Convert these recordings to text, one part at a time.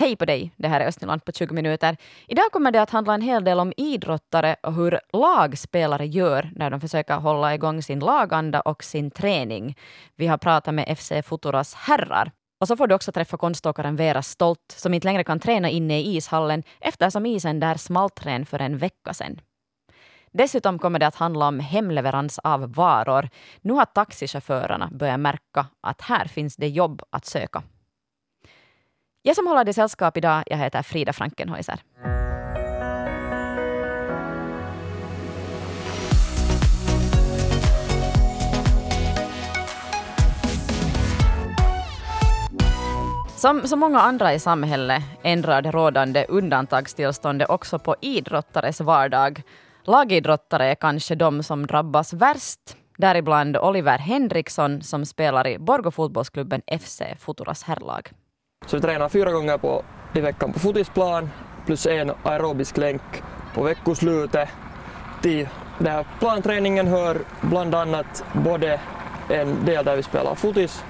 Hej på dig, det här är Östnyland på 20 minuter. Idag kommer det att handla en hel del om idrottare och hur lagspelare gör när de försöker hålla igång sin laganda och sin träning. Vi har pratat med FC Futuras herrar. Och så får du också träffa konståkaren Vera Stolt som inte längre kan träna inne i ishallen eftersom isen där smalt ren för en vecka sedan. Dessutom kommer det att handla om hemleverans av varor. Nu har taxichaufförerna börjat märka att här finns det jobb att söka. Jag som håller dig sällskap idag, jag heter Frida Frankenhäuser. Som så många andra i samhället ändrar det rådande undantagstillståndet också på idrottares vardag. Lagidrottare är kanske de som drabbas värst. Däribland Oliver Henriksson som spelar i Borgå fotbollsklubben FC Futuras herrlag. Så vi tränar fyra gånger på, i veckan på fotisplan plus en aerobisk länk på veckoslutet. Till den här planträningen hör bland annat både en del där vi spelar fotis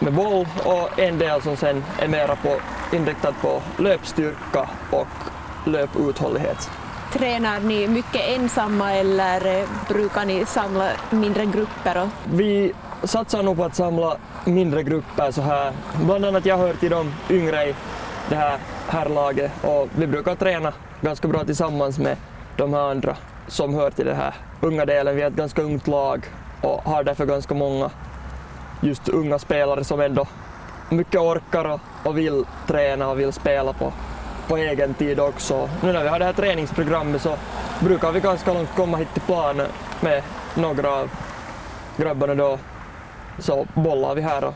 med boll och en del som sen är mera på, inriktad på löpstyrka och löputhållighet. Tränar ni mycket ensamma eller brukar ni samla mindre grupper? Vi satsar nog på att samla mindre grupper så här. Bland annat jag hör till de yngre i det här herrlaget och vi brukar träna ganska bra tillsammans med de här andra som hör till den här unga delen. Vi är ett ganska ungt lag och har därför ganska många just unga spelare som ändå mycket orkar och, och vill träna och vill spela på, på egen tid också. Nu när vi har det här träningsprogrammet så brukar vi ganska långt komma hit till planen med några av grabbarna då så bollar vi här och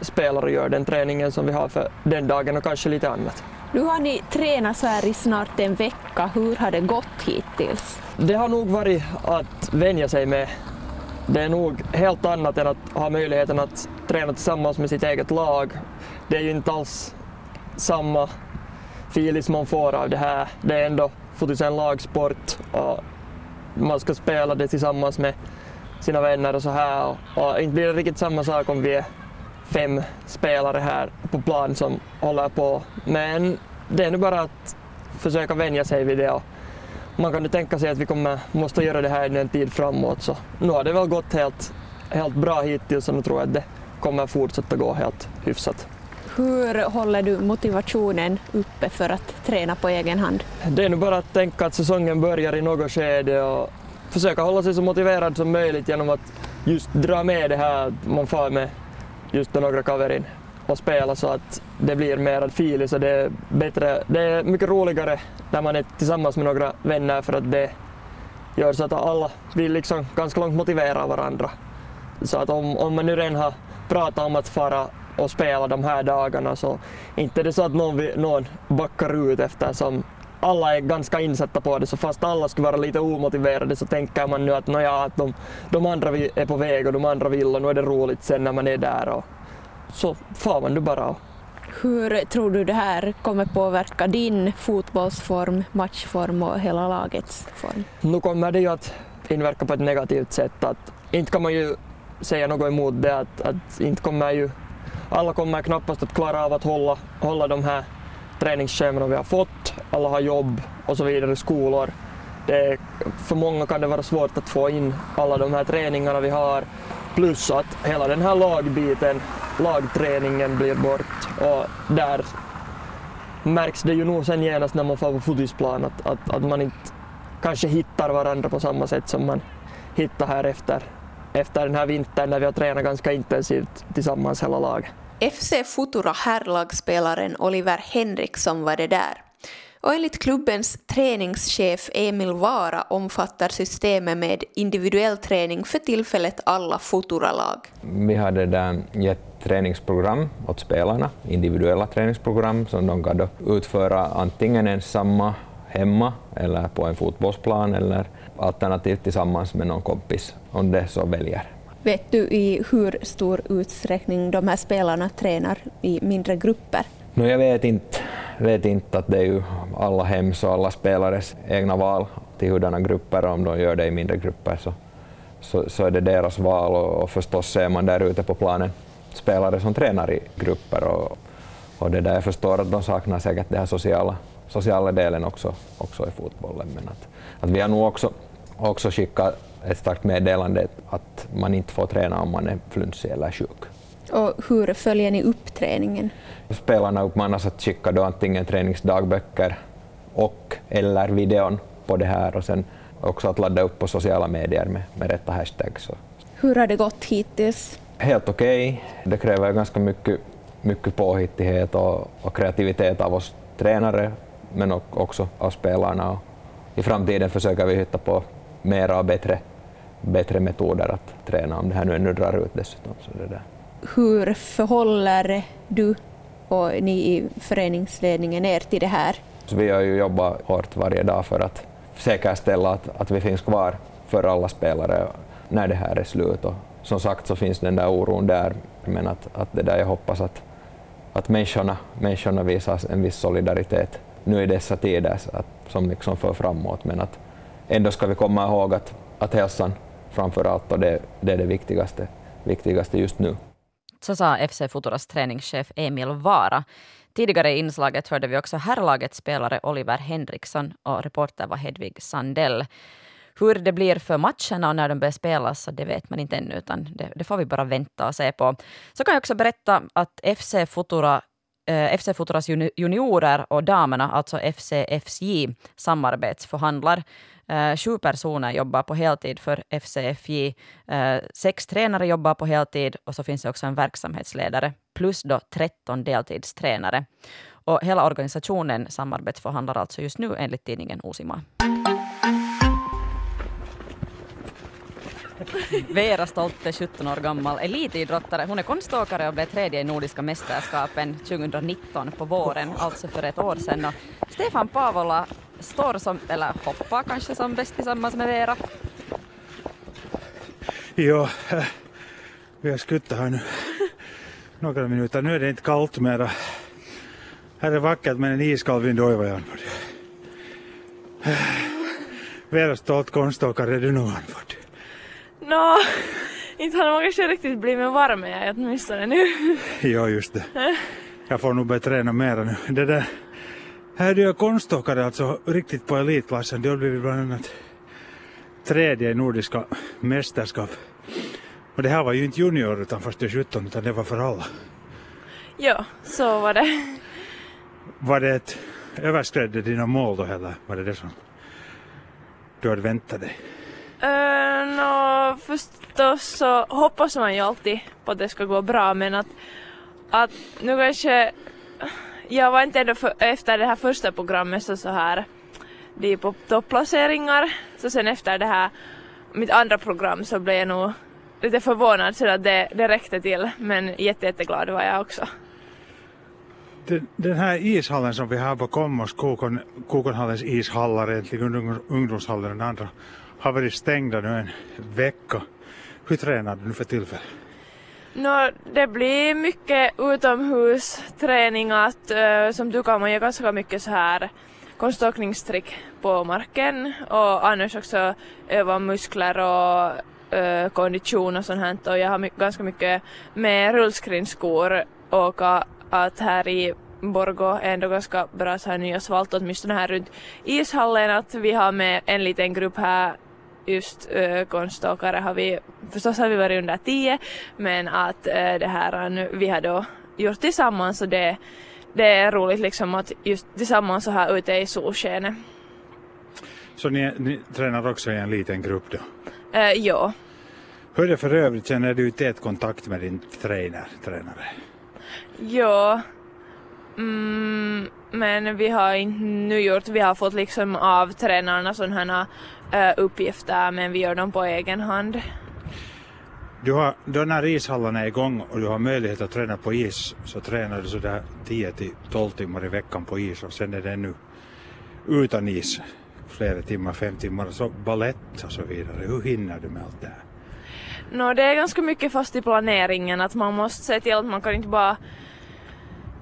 spelar och gör den träningen som vi har för den dagen och kanske lite annat. Nu har ni tränat så här i snart en vecka. Hur har det gått hittills? Det har nog varit att vänja sig med. Det är nog helt annat än att ha möjligheten att träna tillsammans med sitt eget lag. Det är ju inte alls samma feeling man får av det här. Det är ändå fotis en lagsport och man ska spela det tillsammans med sina vänner och så här. Och, och inte blir det riktigt samma sak om vi är fem spelare här på plan som håller på. Men det är nu bara att försöka vänja sig vid det. Och man kan ju tänka sig att vi kommer måste göra det här en tid framåt. Så nu har det väl gått helt, helt bra hittills och nu tror jag att det kommer fortsätta gå helt hyfsat. Hur håller du motivationen uppe för att träna på egen hand? Det är nu bara att tänka att säsongen börjar i något skede och försöka hålla sig så motiverad som möjligt genom att just dra med det här att man far med just några kaverin och spela så att det blir mer feeling så det är bättre. Det är mycket roligare när man är tillsammans med några vänner för att det gör så att alla vill liksom ganska långt motivera varandra. Så att om, om man nu redan har pratat om att fara och spela de här dagarna så inte är det så att någon, någon backar ut eftersom alla är ganska insatta på det, så fast alla skulle vara lite omotiverade så tänker man nu att, nåja, att de, de andra är på väg och de andra vill och nu är det roligt sen när man är där. Och, så far man nu bara. Hur tror du det här kommer påverka din fotbollsform, matchform och hela lagets form? Nu kommer det ju att inverka på ett negativt sätt. Att, inte kan man ju säga något emot det, att, att inte kommer ju, alla kommer knappast att klara av att hålla, hålla de här träningsscheman vi har fått, alla har jobb och så vidare, skolor. Det, för många kan det vara svårt att få in alla de här träningarna vi har, plus att hela den här lagbiten, lagträningen blir bort och där märks det ju nog sen genast när man får på fotisplan att, att, att man inte kanske hittar varandra på samma sätt som man hittar här efter, efter den här vintern när vi har tränat ganska intensivt tillsammans hela laget. FC Futura herrlagsspelaren Oliver Henriksson var det där. Och enligt klubbens träningschef Emil Vara omfattar systemet med individuell träning för tillfället alla Futura-lag. Vi hade där gett träningsprogram åt spelarna, individuella träningsprogram som de kan utföra antingen ensamma hemma eller på en fotbollsplan eller alternativt tillsammans med någon kompis om det så väljer. Vet du i hur stor utsträckning de här spelarna tränar i mindre grupper? No, jag vet inte, vet inte att det är ju alla hems och alla spelares egna val till hurdana grupper, om de gör det i mindre grupper så, så, så är det deras val och, och förstås ser man där ute på planen spelare som tränar i grupper och, och det där jag förstår att de saknar säkert den här sociala, sociala delen också, också i fotbollen. Men att, att vi har nog också, också skickat ett starkt meddelande att man inte får träna om man är flunsig eller sjuk. Och hur följer ni upp träningen? Spelarna uppmanas att skicka då antingen träningsdagböcker och eller videon på det här och sen också att ladda upp på sociala medier med, med rätta hashtags. Hur har det gått hittills? Helt okej. Okay. Det kräver ganska mycket, mycket påhittighet och, och, kreativitet av oss tränare men också av spelarna. I framtiden försöker vi hitta på mera och bättre, bättre metoder att träna om det här nu ännu drar ut dessutom. Så det där. Hur förhåller du och ni i föreningsledningen er till det här? Så vi har ju jobbat hårt varje dag för att säkerställa att, att vi finns kvar för alla spelare när det här är slut. Och som sagt så finns den där oron där, men att, att det där jag hoppas att, att människorna, människorna visar en viss solidaritet nu i dessa tider att, som liksom för framåt, men att ändå ska vi komma ihåg att, att hälsan framför allt och det, det är det viktigaste, viktigaste just nu. Så sa FC Futuras träningschef Emil Vara. Tidigare i inslaget hörde vi också herrlagets spelare Oliver Henriksson och reporter var Hedvig Sandell. Hur det blir för matcherna och när de börjar spelas, så det vet man inte ännu, utan det, det, får vi bara vänta och se på. Så kan jag också berätta att FC Futura eh, FC Futuras juniorer och damerna, alltså FCFJ, samarbetsförhandlar. Eh, sju personer jobbar på heltid för FCFJ. Eh, sex tränare jobbar på heltid och så finns det också en verksamhetsledare plus då 13 deltidstränare. Och hela organisationen samarbetsförhandlar alltså just nu enligt tidningen Osima. Vera Stolte, 17 år gammal, elitidrottare. Hon är konståkare och blev tredje i Nordiska mästerskapen 2019 på våren, alltså för ett år sedan. Och Stefan Pavola står som, eller hoppar kanske som bäst tillsammans med Vera. Jo, äh, vi har skuttat här nu några minuter. Nu är det inte kallt mera. Här är vackert men en iskall vind oivajan. Äh, Vera stolt konståkare, är du nog anförd? Nå, inte har man kanske riktigt blivit varm jag åtminstone nu. jo, just det. Jag får nog börja träna mera nu. Det där, här är jag konståkare alltså riktigt på elitklassen. Det har blivit bland annat tredje i nordiska mästerskap. Och det här var ju inte junior utan först till 17 utan det var för alla. Ja, så var det. Var det ett överskredde dina mål då eller var det det som du hade väntat dig? Uh, no, förstås så hoppas man ju alltid på att det ska gå bra men att, att nu kanske jag var inte ändå för, efter det här första programmet så, så här de på topplaceringar så sen efter det här mitt andra program så blev jag nog lite förvånad så att det, det räckte till men jätte, jätteglad var jag också. Den, den här ishallen som vi har bakom oss, Kukon, Kukonhallens ishallar, egentligen ungdomshallen den andra, har varit stängda nu en vecka. Hur tränar du nu för tillfället? No, det blir mycket utomhusträning att uh, eh, som du kan man göra ganska mycket så här konståkningstrick på marken. Och annars också öva muskler och uh, kondition och sånt här. Och jag har my ganska mycket med rullskridskor åka att här i Borgo är ändå ganska bra så här ny asfalt åtminstone här runt ishallen att vi har med en liten grupp här just äh, konståkare har vi, förstås har vi varit under tio, men att äh, det här nu, vi har då gjort tillsammans och det, det är roligt liksom att just tillsammans så här ute i solskenet. Så ni, ni tränar också i en liten grupp då? Äh, ja. Hur är det för övrigt, känner du tät kontakt med din trainer, tränare? Ja, mm, men vi har inte nu gjort, vi har fått liksom av tränarna sådana här uppgifter men vi gör dem på egen hand. Du har, då när ishallarna är igång och du har möjlighet att träna på is så tränar du sådär 10 till 12 timmar i veckan på is och sen är det ännu utan is flera timmar, fem timmar, så ballett och så vidare. Hur hinner du med allt det här? No, det är ganska mycket fast i planeringen att man måste se till att man kan inte bara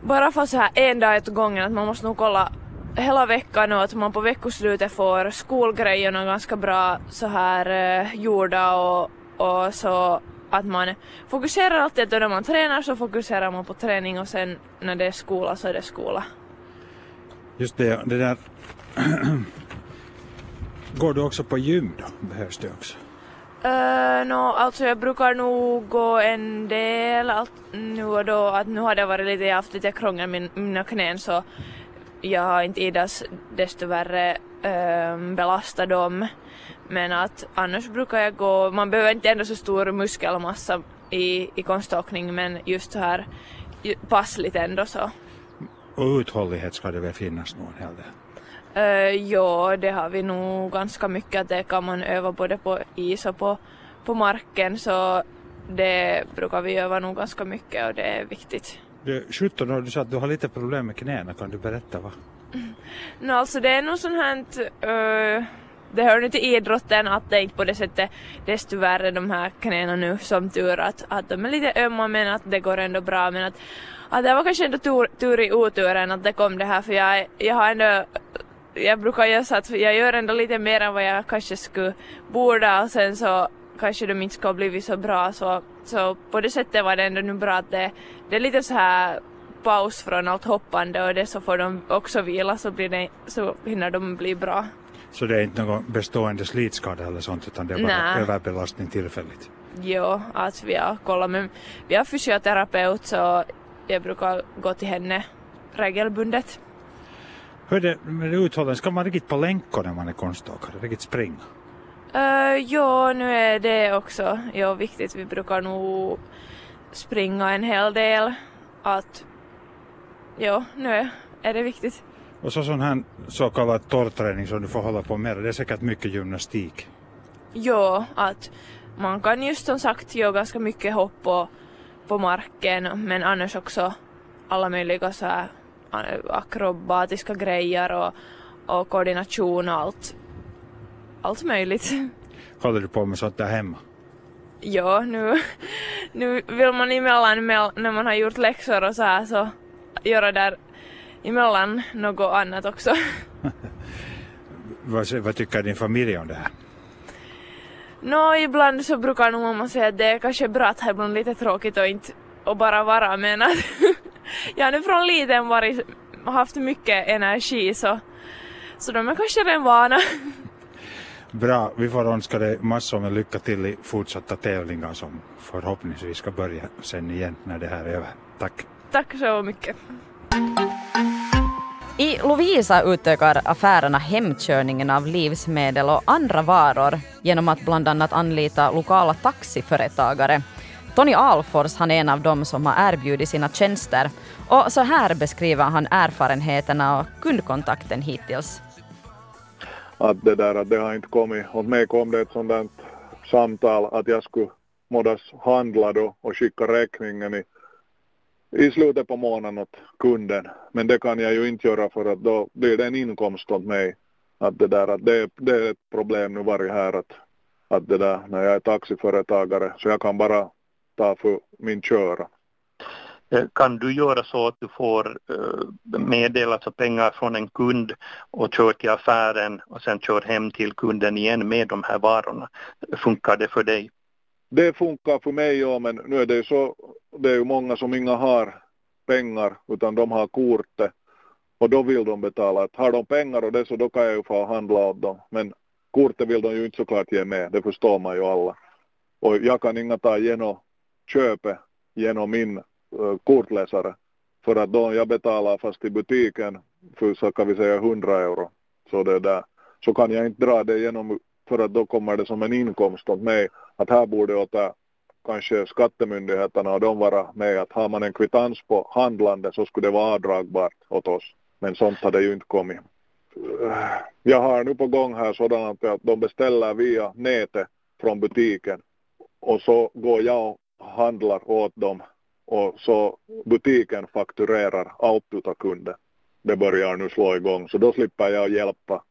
bara få så här en dag åt gången att man måste nog kolla hela veckan och att man på veckoslutet får skolgrejerna ganska bra så här eh, gjorda och, och så att man fokuserar alltid att när man tränar så fokuserar man på träning och sen när det är skola så är det skola. Just det, det där. Går du också på gym då? Behövs det också? Uh, no, alltså jag brukar nog gå en del allt, nu och då. Att nu har det varit lite, jag har haft lite krångel med mina knän så jag har inte idas desto värre uh, belasta dem. Men att annars brukar jag gå, man behöver inte ändå så stor muskelmassa i, i konståkning men just så här passligt ändå så. Och uthållighet ska det väl finnas nog en hel del? Uh, ja, det har vi nog ganska mycket det kan man öva både på is och på, på marken så det brukar vi öva nog ganska mycket och det är viktigt. Du 17 år, du sa att du har lite problem med knäna, kan du berätta vad? No, alltså det är nog sånt här uh, det hör nu till idrotten att det inte på det sättet desto värre de här knäna nu som tur att, att de är lite ömma men att det går ändå bra. Men att, att det var kanske ändå tur, tur i oturen att det kom det här för jag, jag har ändå jag brukar göra så att jag gör ändå lite mer än vad jag kanske skulle borde. Och sen så kanske de inte ska ha blivit så bra så, så på det sättet var det ändå nu bra att det, det är lite så här paus från allt hoppande och det så får de också vila så, blir det, så hinner de bli bra. Så det är inte någon bestående slitskada eller sånt utan det är bara Nä. överbelastning tillfälligt? Jo, att vi har kollat men vi har fysioterapeut så jag brukar gå till henne regelbundet. Hur är det med uthållen, ska man riktigt på länkor när man är konståkare, riktigt springa? Uh, jo, nu är det också jo, viktigt. Vi brukar nog springa en hel del. Att, jo, nu är det viktigt. Och så sån här så kallad torrträning som du får hålla på med, det är säkert mycket gymnastik? Jo, att man kan just som sagt göra ganska mycket hopp på, på marken men annars också alla möjliga så här akrobatiska grejer och, och koordination och allt, allt möjligt. Håller du på med sånt där hemma? Ja, nu, nu vill man emellan när man har gjort läxor och så här så göra där emellan något annat också. vad, vad tycker din familj om det här? Nå, ibland så brukar nog mamma säga att det är kanske bra att det ibland lite tråkigt och inte och bara vara men att jag har nu från liten varit, haft mycket energi så, så de är kanske redan vana. Bra, vi får önska dig massor med lycka till i fortsatta tävlingar som förhoppningsvis ska börja sen igen när det här är över. Tack! Tack så mycket! I Lovisa utökar affärerna hemkörningen av livsmedel och andra varor genom att bland annat anlita lokala taxiföretagare. Tony Alfors han är en av dem som har erbjudit sina tjänster och så här beskriver han erfarenheterna och kundkontakten hittills. Att det där att det har inte kommit, åt mig kom det ett sånt där samtal att jag skulle mådas handla då och skicka räkningen i, i slutet på månaden åt kunden. Men det kan jag ju inte göra för att då blir det en inkomst åt mig. Att det där att det, det är ett problem nu varje här att, att det där när jag är taxiföretagare så jag kan bara ta för min köra. Eh, kan du göra så att du får eh, meddelat alltså pengar från en kund och kör till affären och sen kör hem till kunden igen med de här varorna? Funkar det för dig? Det funkar för mig, ja, men nu är det ju så, det är ju många som inga har pengar utan de har kortet och då vill de betala. Att har de pengar och det så då kan jag ju få handla åt dem. Men kortet vill de ju inte såklart ge med, det förstår man ju alla. Och jag kan inga ta igenom köpet genom min Eh, kortläsare. För att då jag betalar fast i butiken för så kan vi säga 100 euro. Så det där. Så kan jag inte dra det igenom för att då kommer det som en inkomst åt mig. Att här borde åta kanske skattemyndigheterna och de vara med att har man en kvittans på handlande så skulle det vara avdragbart åt oss. Men sånt har det ju inte kommit. Jag har nu på gång här sådant att de beställer via nätet från butiken och så går jag och handlar åt dem och så butiken fakturerar allt utav kunden. Det börjar nu slå igång så då slipper jag hjälpa.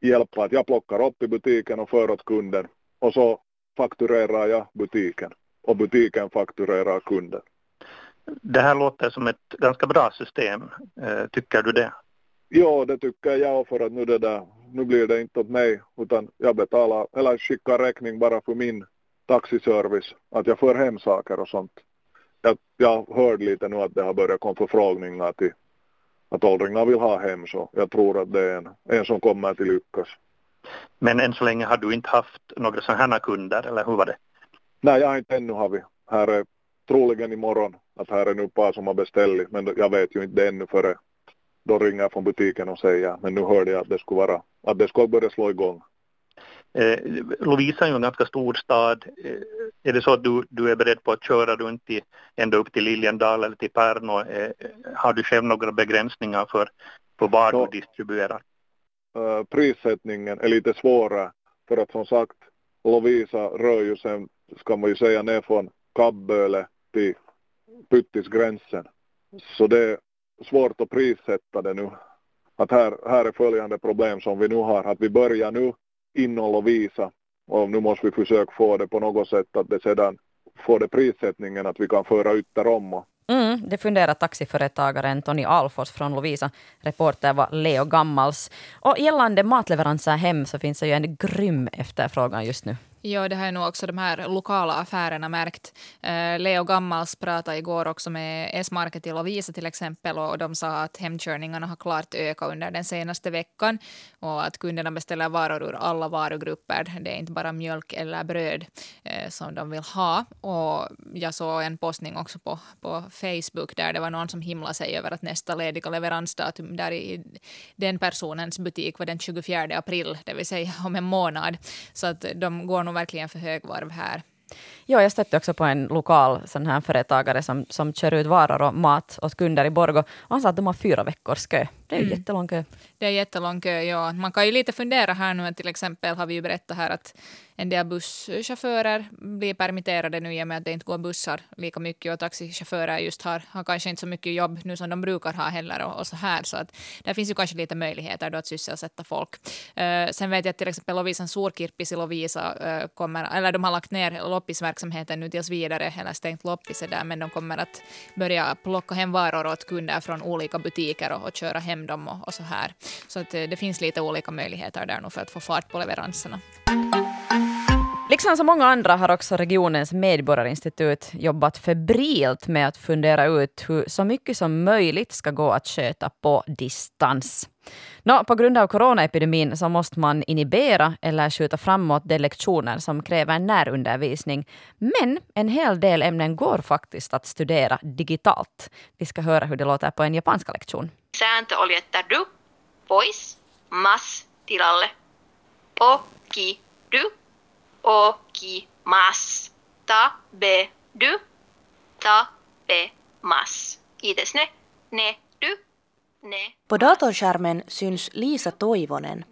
Hjälpa att jag plockar upp i butiken och för åt kunden och så fakturerar jag butiken och butiken fakturerar kunden. Det här låter som ett ganska bra system. Eh, tycker du det? Ja, det tycker jag för att nu det där, nu blir det inte åt mig utan jag betalar eller skickar räkning bara för min taxiservice, att jag för hem saker och sånt. Jag, jag hörde lite nu att det har börjat komma förfrågningar till att åldringar vill ha hem så jag tror att det är en, en som kommer till lyckas. Men än så länge har du inte haft några sådana här kunder eller hur var det? Nej, jag har inte ännu har vi. Här är troligen imorgon att här är nu par som har beställt men jag vet ju inte ännu före då ringer jag från butiken och säger men nu hörde jag att det skulle vara att det skulle börja slå igång. Eh, Lovisa är ju en ganska stor stad. Eh, är det så att du, du är beredd på att köra runt i, ända upp till Liljendal eller till Pärnu? Eh, har du själv några begränsningar för, för var du distribuerar? Uh, prissättningen är lite svårare för att som sagt Lovisa rör ju sen, ska man ju säga, ner från Kabböle till Pyttisgränsen. Så det är svårt att prissätta det nu. Att här, här är följande problem som vi nu har, att vi börjar nu innehåll och visa och nu måste vi försöka få det på något sätt att det sedan får det prissättningen att vi kan föra ytterom. om. Mm, det funderar taxiföretagaren Tony Alfors från Lovisa. Reporter var Leo Gammals. Och gällande matleveranser hem så finns det ju en grym efterfrågan just nu. Ja, det har jag nog också de här lokala affärerna märkt. Eh, Leo Gammals pratade igår också med S-Market i Lovisa till exempel och de sa att hemkörningarna har klart ökat under den senaste veckan och att kunderna beställer varor ur alla varugrupper. Det är inte bara mjölk eller bröd eh, som de vill ha. Och jag såg en postning också på, på Facebook där det var någon som himlade sig över att nästa lediga leveransdatum där i den personens butik var den 24 april, det vill säga om en månad. Så att de går nog verkligen för högvarv här. Ja, jag stötte också på en lokal sån här företagare som, som kör ut varor och mat åt kunder i Borgå. Och han sa att de har fyra veckors kö. Det är ju mm. jättelång kö. Det är jättelång kö, ja. Man kan ju lite fundera här nu, till exempel har vi ju berättat här att en del busschaufförer blir permitterade nu i och med att det inte går bussar lika mycket och taxichaufförer just har, har kanske inte så mycket jobb nu som de brukar ha heller och, och så här. Så att det finns ju kanske lite möjligheter då att sysselsätta folk. Uh, sen vet jag att till exempel Lovisan Suurkirppis i Lovisa uh, kommer, eller de har lagt ner loppisverksamheten nu tills vidare, eller stängt loppiset där, men de kommer att börja plocka hem varor åt kunder från olika butiker och, och köra hem dem och, och så här. Så att eh, det finns lite olika möjligheter där nu för att få fart på leveranserna. Liksom så många andra har också regionens medborgarinstitut jobbat febrilt med att fundera ut hur så mycket som möjligt ska gå att sköta på distans. Nå, på grund av coronaepidemin så måste man inhibera eller skjuta framåt de lektioner som kräver närundervisning. Men en hel del ämnen går faktiskt att studera digitalt. Vi ska höra hur det låter på en japanska lektion. Sääntö oli, että du, pois, mas, tilalle, oki, du, okimas. Tabedu. Tabemas. Kiitos ne. Ne. Du. Ne. På datorskärmen syns Lisa Toivonen.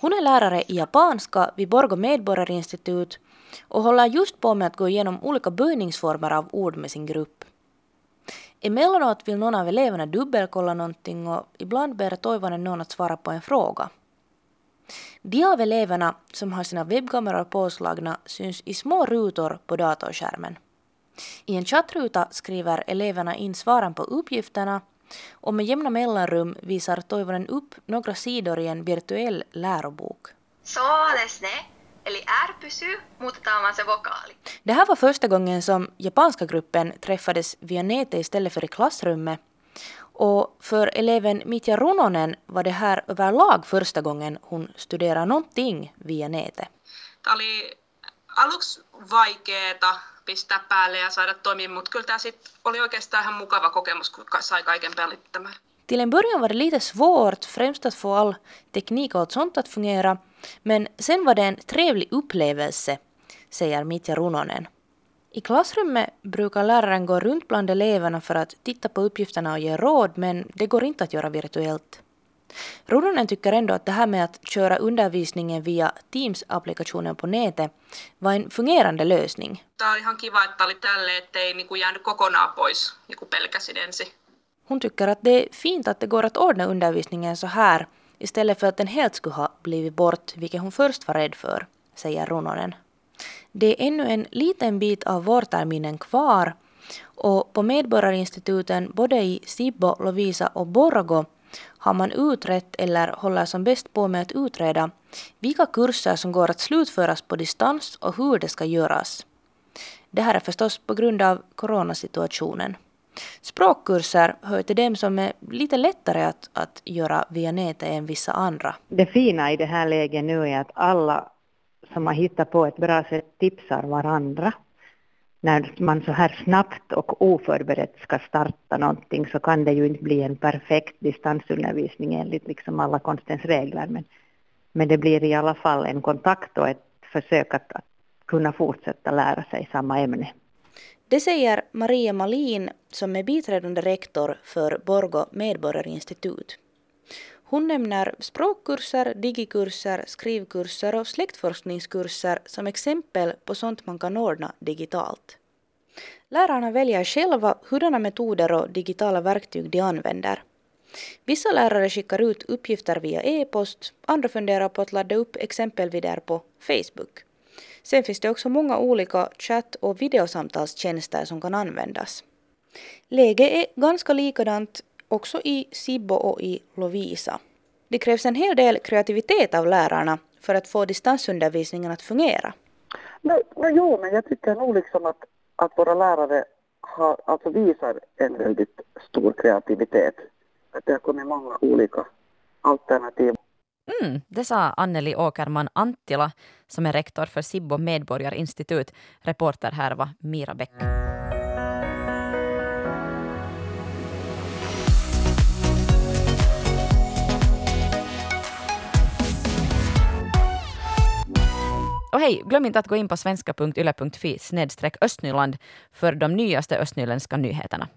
Hon är lärare i japanska vid Borgå medborgarinstitut och håller just på med att gå igenom olika böjningsformer av ord med sin grupp. Emellanåt vill någon av eleverna dubbelkolla någonting och ibland ber Toivonen någon att svara på en fråga. De av eleverna som har sina webbkameror påslagna syns i små rutor på datorskärmen. I en chattruta skriver eleverna in svaren på uppgifterna och med jämna mellanrum visar Toivonen upp några sidor i en virtuell lärobok. Suolesne, eli R pysyy, muutetaan vaan se vokaali. Det här var första gången som japanska gruppen träffades via nätet istället för i klassrummet och för eleven Mitja Runonen var det här överlag första gången hon studerade någonting via nätet. Tämä oli aluksi vaikeeta pistää päälle ja saada toimia, mutta kyllä tämä sit oli oikeastaan ihan mukava kokemus, kun sai kaiken pelittämään. Till en början var det lite svårt, främst att få all teknik och allt sånt att fungera, men sen var det en trevlig upplevelse, säger Mitja Runonen. I klassrummet brukar läraren gå runt bland eleverna för att titta på uppgifterna och ge råd, men det går inte att göra virtuellt. Runonen tycker ändå att det här med att köra undervisningen via Teams-applikationen på nätet var en fungerande lösning. Tämä oli ihan kiva, että oli tälle, ettei niinku jäänyt kokonaan pois, niin pelkäsin ensin. Hon tycker att det är fint att det går att ordna undervisningen så här istället för att den helt skulle ha blivit bort, vilket hon först var rädd för, säger Runonen. Det är ännu en liten bit av vårterminen kvar och på Medborgarinstituten både i Sibbo, Lovisa och Borgo har man utrett eller håller som bäst på med att utreda vilka kurser som går att slutföras på distans och hur det ska göras. Det här är förstås på grund av coronasituationen. Språkkurser hör till dem som är lite lättare att, att göra via nätet än vissa andra. Det fina i det här läget nu är att alla som har hittat på ett bra sätt tipsar varandra. När man så här snabbt och oförberett ska starta någonting så kan det ju inte bli en perfekt distansundervisning enligt liksom alla konstens regler. Men, men det blir i alla fall en kontakt och ett försök att, att kunna fortsätta lära sig samma ämne. Det säger Maria Malin som är biträdande rektor för Borgå medborgarinstitut. Hon nämner språkkurser, digikurser, skrivkurser och släktforskningskurser som exempel på sånt man kan ordna digitalt. Lärarna väljer själva hurdana metoder och digitala verktyg de använder. Vissa lärare skickar ut uppgifter via e-post, andra funderar på att ladda upp exempelvideor på Facebook. Sen finns det också många olika chatt och videosamtalstjänster som kan användas. Läget är ganska likadant också i Sibbo och i Lovisa. Det krävs en hel del kreativitet av lärarna för att få distansundervisningen att fungera. Nej, no, jo, men jag tycker nog liksom att, att våra lärare har, alltså visar en väldigt stor kreativitet. Att det har kommit många olika alternativ. Mm, det sa Anneli Åkerman Anttila som är rektor för Sibbo medborgarinstitut. Reporter här var Mira Bäck. Och hej, glöm inte att gå in på svenska.yle.fi snedstreck Östnyland för de nyaste östnyländska nyheterna.